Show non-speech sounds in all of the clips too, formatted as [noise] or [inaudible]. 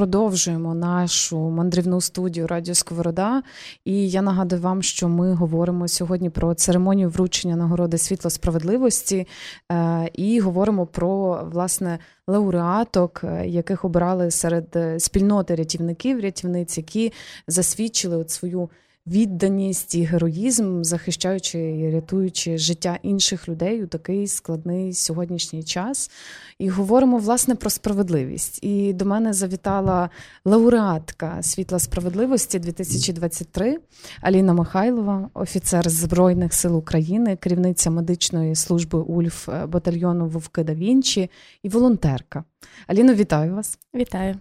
продовжуємо нашу мандрівну студію Радіо Сковорода. І я нагадую вам, що ми говоримо сьогодні про церемонію вручення нагороди світло справедливості е, і говоримо про власне лауреаток, е, яких обирали серед спільноти рятівників, рятівниць, які засвідчили от свою відданість і героїзм, захищаючи і рятуючи життя інших людей у такий складний сьогоднішній час. І говоримо власне про справедливість. І до мене завітала лауреатка світла справедливості 2023 Аліна Михайлова, офіцер Збройних сил України, керівниця медичної служби УЛЬФ батальйону Вовки да Вінчі і волонтерка. Аліно, вітаю вас! Вітаю!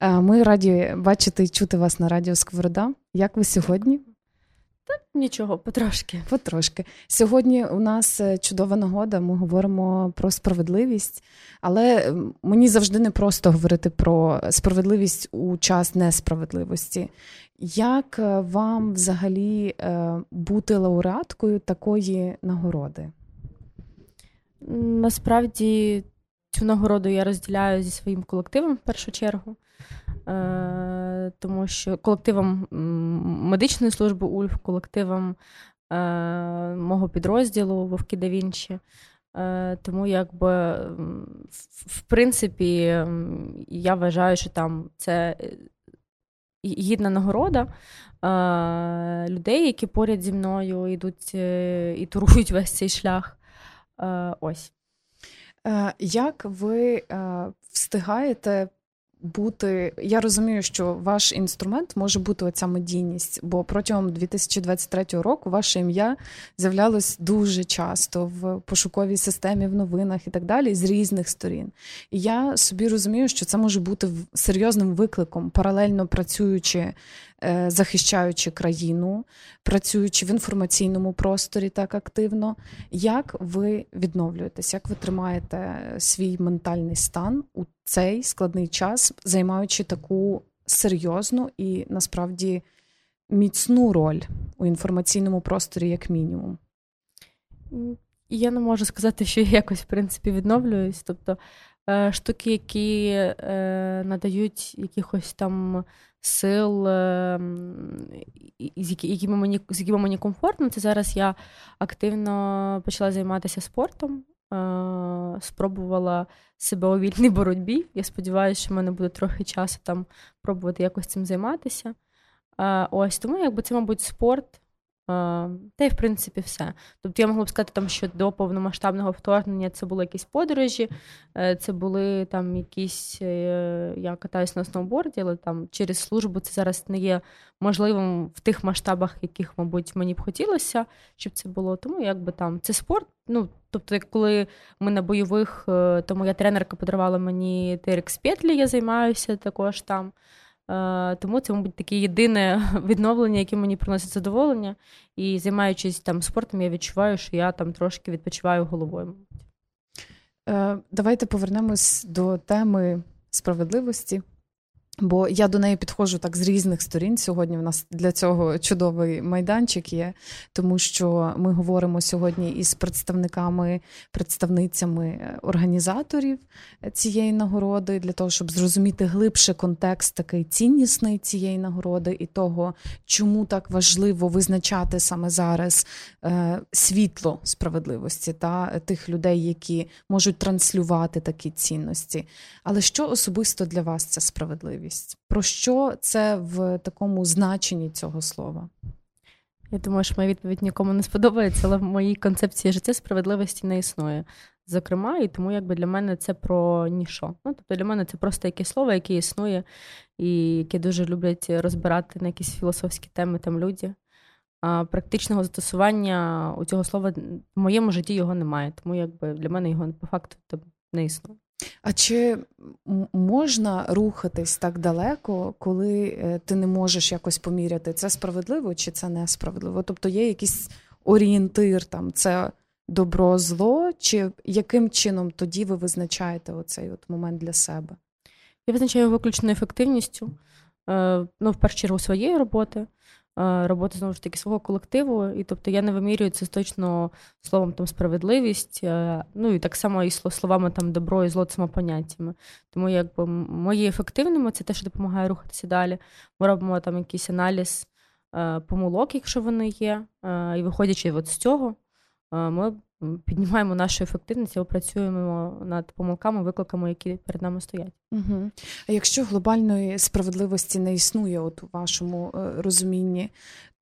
Е, ми раді бачити і чути вас на радіо Сковорода. Як ви сьогодні? Та нічого, потрошки. Потрошки. Сьогодні у нас е, чудова нагода. Ми говоримо про справедливість, але мені завжди не просто говорити про справедливість у час несправедливості. Як е, вам взагалі бути лауреаткою такої нагороди? Насправді цю нагороду я розділяю зі своїм колективом в першу чергу. Е, тому що колективом медичної служби УЛЬФ, колективом е, мого підрозділу Вовки да Вінчі. Е, тому, якби, в принципі, я вважаю, що там це гідна нагорода людей, які поряд зі мною йдуть і турують весь цей шлях. Ось. Як ви встигаєте бути. Я розумію, що ваш інструмент може бути оця медійність, бо протягом 2023 року ваше ім'я з'являлось дуже часто в пошуковій системі, в новинах і так далі, з різних сторін. І я собі розумію, що це може бути серйозним викликом, паралельно працюючи Е, захищаючи країну, працюючи в інформаційному просторі так активно. Як ви відновлюєтесь? Як ви тримаєте свій ментальний стан у цей складний час, займаючи таку серйозну і насправді міцну роль у інформаційному просторі, як мінімум? Я не можу сказати, що я якось в принципі відновлююсь. Тобто е, штуки, які е, надають якихось там сил, з якими мені з якими мені комфортно. Це зараз я активно почала займатися спортом, е, спробувала себе у вільній боротьбі. Я сподіваюся, що в мене буде трохи часу там пробувати якось цим займатися. Е, ось тому, якби це, мабуть, спорт. Та й в принципі все. Тобто я могла б сказати, там, що до повномасштабного вторгнення це були якісь подорожі, е, це були там якісь. Е, я катаюсь на сноуборді, але там через службу це зараз не є можливим в тих масштабах, яких, мабуть, мені б хотілося, щоб це було. Тому якби там це спорт. Ну, тобто, коли ми на бойових, е, то моя тренерка подарувала мені TRX петлі, я займаюся також там. Е, тому це, мабуть, таке єдине [laughs] відновлення, яке мені приносить задоволення. І займаючись там спортом, я відчуваю, що я там трошки відпочиваю головою. Е, давайте повернемось до теми справедливості. Бо я до неї підходжу так з різних сторін. Сьогодні в нас для цього чудовий майданчик є, тому що ми говоримо сьогодні із представниками, представницями е, організаторів цієї нагороди, для того, щоб зрозуміти глибше контекст такий ціннісний цієї нагороди і того, чому так важливо визначати саме зараз е, світло справедливості та тих людей, які можуть транслювати такі цінності. Але що особисто для вас ця справедливість? Справедливість. Про що це в такому значенні цього слова? Я думаю, що моя відповідь нікому не сподобається, але в моїй концепції життя справедливості не існує. Зокрема, і тому якби для мене це про ніщо. Ну, Тобто для мене це просто якесь слово, яке існує, і яке дуже люблять розбирати на якісь філософські теми там люди. А Практичного застосування у цього слова в моєму житті його немає, тому якби для мене його по факту не існує. А чи можна рухатись так далеко, коли е, ти не можеш якось поміряти, це справедливо чи це несправедливо? Тобто є якийсь орієнтир, там це добро, зло, чи яким чином тоді ви визначаєте оцей от момент для себе? Я визначаю виключно ефективністю, е, ну, в першу чергу, своєї роботи. Роботу знову ж таки свого колективу. І тобто я не вимірюю це точно словом там справедливість, ну і так само і словами там добро і зло поняттями. Тому якби є ефективними, це те, що допомагає рухатися далі. Ми робимо там якийсь аналіз помилок, якщо вони є, і виходячи от з цього, ми піднімаємо нашу ефективність і працюємо над помилками, викликами, які перед нами стоять. Угу. А якщо глобальної справедливості не існує, от у вашому е, розумінні,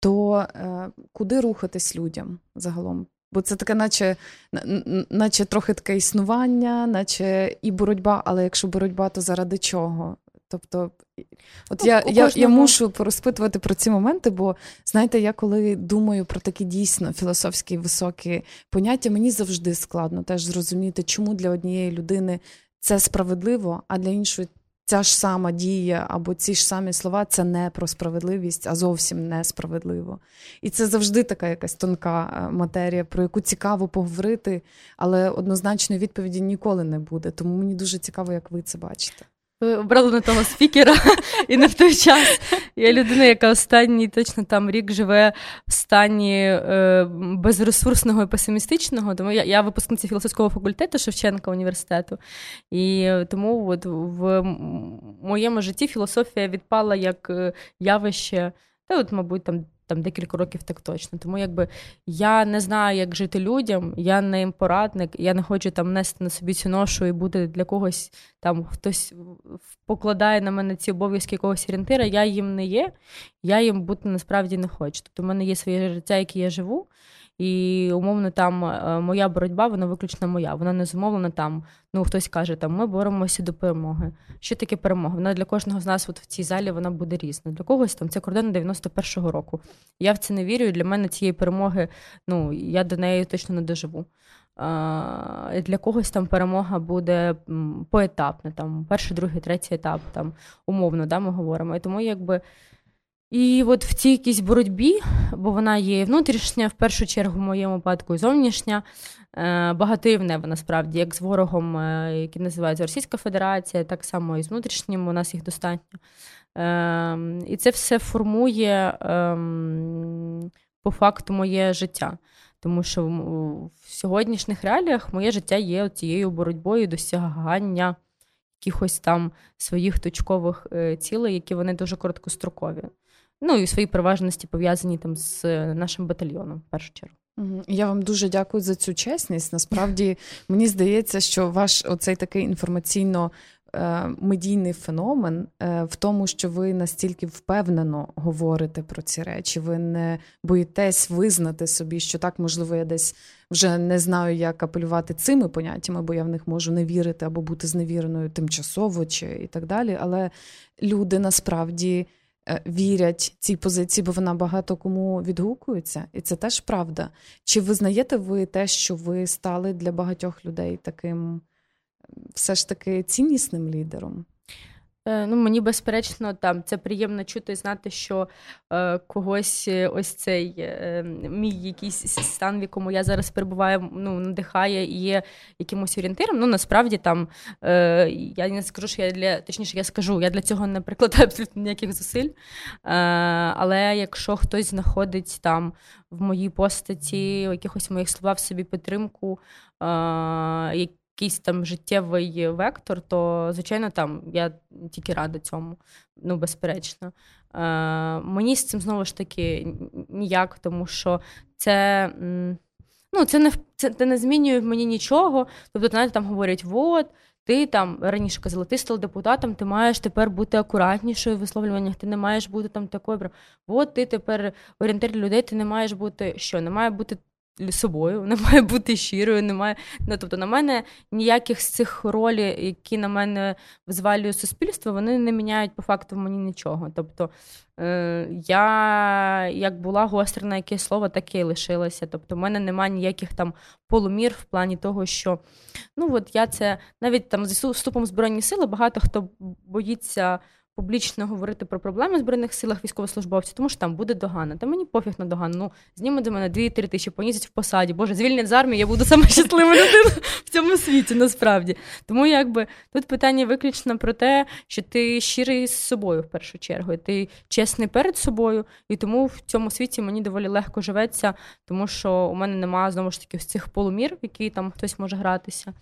то е, куди рухатись людям загалом? Бо це таке, наче наче трохи таке існування, наче і боротьба, але якщо боротьба, то заради чого? Тобто, от ну, я я, я мушу порозпитувати про ці моменти, бо знаєте, я коли думаю про такі дійсно філософські високі поняття, мені завжди складно теж зрозуміти, чому для однієї людини це справедливо, а для іншої ця ж сама дія або ці ж самі слова це не про справедливість, а зовсім несправедливо. І це завжди така якась тонка е, матерія, про яку цікаво поговорити, але однозначної відповіді ніколи не буде. Тому мені дуже цікаво, як ви це бачите. Обрали не того спікера і не в той час. Я людина, яка останній точно там рік живе в стані е, безресурсного і песимістичного. Тому я я випускниця філософського факультету Шевченка університету. І тому от в моєму житті філософія відпала як е, явище, та от, мабуть, там там декілька років так точно. Тому якби я не знаю, як жити людям, я не їм порадник, я не хочу там нести на собі цю ношу і бути для когось там хтось покладає на мене ці обов'язки якогось орієнтира. Я їм не є, я їм бути насправді не хочу. Тобто в мене є своє життя, яке я живу. І умовно, там е, моя боротьба, вона виключно моя. Вона не зумовлена там. Ну хтось каже, там ми боремося до перемоги. Що таке перемога? Вона для кожного з нас, от в цій залі, вона буде різна. Для когось там це кордон 91-го року. Я в це не вірю. Для мене цієї перемоги, ну я до неї точно не доживу. Для когось там перемога буде поетапна, там перший, другий, третій етап, там умовно, да, ми говоримо. І тому якби. І от в цій якійсь боротьбі, бо вона є внутрішня, в першу чергу, в моєму випадку, і зовнішня, е, багативне насправді, як з ворогом, е, який називається Російська Федерація, так само і з внутрішнім, у нас їх достатньо. Ем, і це все формує ем, по факту моє життя. Тому що в сьогоднішніх реаліях моє життя є цією боротьбою досягання якихось там своїх точкових е, цілей, які вони дуже короткострокові. Ну і свої переважності пов'язані там з нашим батальйоном в першу чергу. Я вам дуже дякую за цю чесність. Насправді [laughs] мені здається, що ваш оцей такий інформаційно. Е, медійний феномен е, в тому, що ви настільки впевнено говорите про ці речі, ви не боїтесь визнати собі, що так, можливо, я десь вже не знаю, як апелювати цими поняттями, бо я в них можу не вірити або бути зневіреною тимчасово чи і так далі. Але люди насправді Е, вірять цій позиції, бо вона багато кому відгукується, і це теж правда. Чи визнаєте ви те, що ви стали для багатьох людей таким все ж таки ціннісним лідером? Е, ну, Мені безперечно, там це приємно чути і знати, що е, когось е, ось цей е, мій якийсь стан, в якому я зараз перебуваю, ну, надихає і є якимось орієнтиром. Ну, насправді там е, я не скажу, що я для точніше, я скажу, я для цього не прикладаю абсолютно ніяких зусиль. Е, але якщо хтось знаходить там в моїй постаті, якихось моїх слова в собі підтримку, якийсь там життєвий вектор, то, звичайно, там я тільки рада цьому, ну, безперечно. Е, Мені з цим знову ж таки ніяк, тому що це. Ну, це не це, це не змінює мені нічого. Тобто, знаєте, там говорять, от, ти там раніше казали, ти став депутатом, ти маєш тепер бути акуратнішою в висловлюваннях, ти не маєш бути там такою. От ти тепер орієнтир людей, ти не маєш бути що, не має бути собою, [laughs] вона має бути щирою, немає. Ну, тобто на мене ніяких з цих ролей, які на мене взвалює суспільство, вони не міняють по факту мені нічого. Тобто е, я як була гостра на яке слово, таке і лишилася. Тобто, в мене немає ніяких там полумір в плані того, що ну от я це навіть там з вступом в Збройні сили багато хто боїться публічно говорити про проблеми в збройних силах військовослужбовців, тому що там буде догана. Та мені пофіг на догану. Ну знімуть до мене 2-3 тисячі, понізять в посаді. Боже, звільнять з армії, я буду саме [laughs] щаслива людина в цьому світі. Насправді. Тому якби тут питання виключно про те, що ти щирий з собою в першу чергу. Ти чесний перед собою, і тому в цьому світі мені доволі легко живеться, тому що у мене немає знову ж таки цих полумір, в які там хтось може гратися.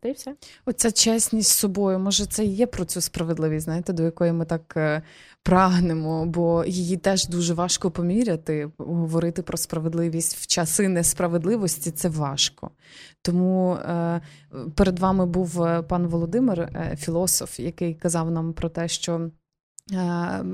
Та й все. Оця чесність з собою, може, це і є про цю справедливість, знаєте, до якої ми так е, прагнемо, бо її теж дуже важко поміряти. Говорити про справедливість в часи несправедливості це важко. Тому е, перед вами був е, пан Володимир, філософ, який казав нам про те, що. Е,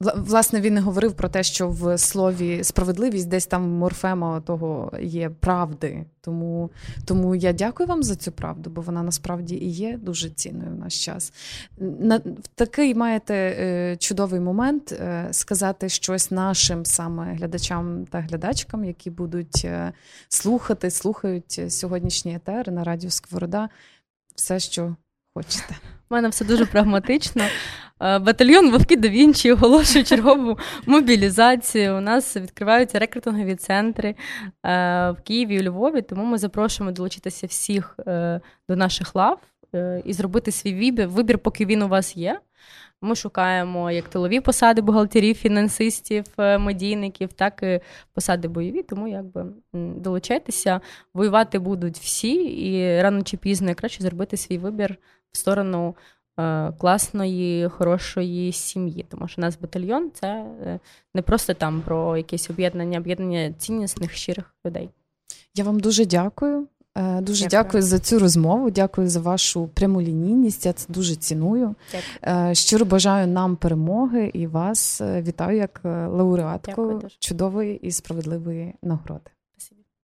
власне, він говорив про те, що в слові справедливість десь там морфема того є правди. Тому тому я дякую вам за цю правду, бо вона насправді і є дуже цінною в наш час. На, такий маєте е, чудовий момент е, сказати щось нашим саме глядачам та глядачкам, які будуть слухати, слухають сьогоднішній етер на радіо Сковорода. Все, що хочете. У мене все дуже прагматично. Е, батальйон Вовки да Вінчі оголошує чергову мобілізацію. У нас відкриваються рекрутингові центри е, в Києві і Львові, тому ми запрошуємо долучитися всіх е, до наших лав і зробити свій вибір, поки він у вас є. Ми шукаємо як тилові посади бухгалтерів, фінансистів, медійників, так і посади бойові. Тому якби долучайтеся, воювати будуть всі, і рано чи пізно краще зробити свій вибір в сторону Е, класної, хорошої сім'ї. Тому що у нас батальйон це е, не просто там про якесь об'єднання, об'єднання ціннісних щирих людей. Я вам дуже дякую. Е, дуже дякую. дякую за цю розмову. Дякую за вашу прямолінійність. Я це дуже ціную. Дякую. Щиро бажаю нам перемоги і вас вітаю як лауреатку чудової і справедливої нагороди.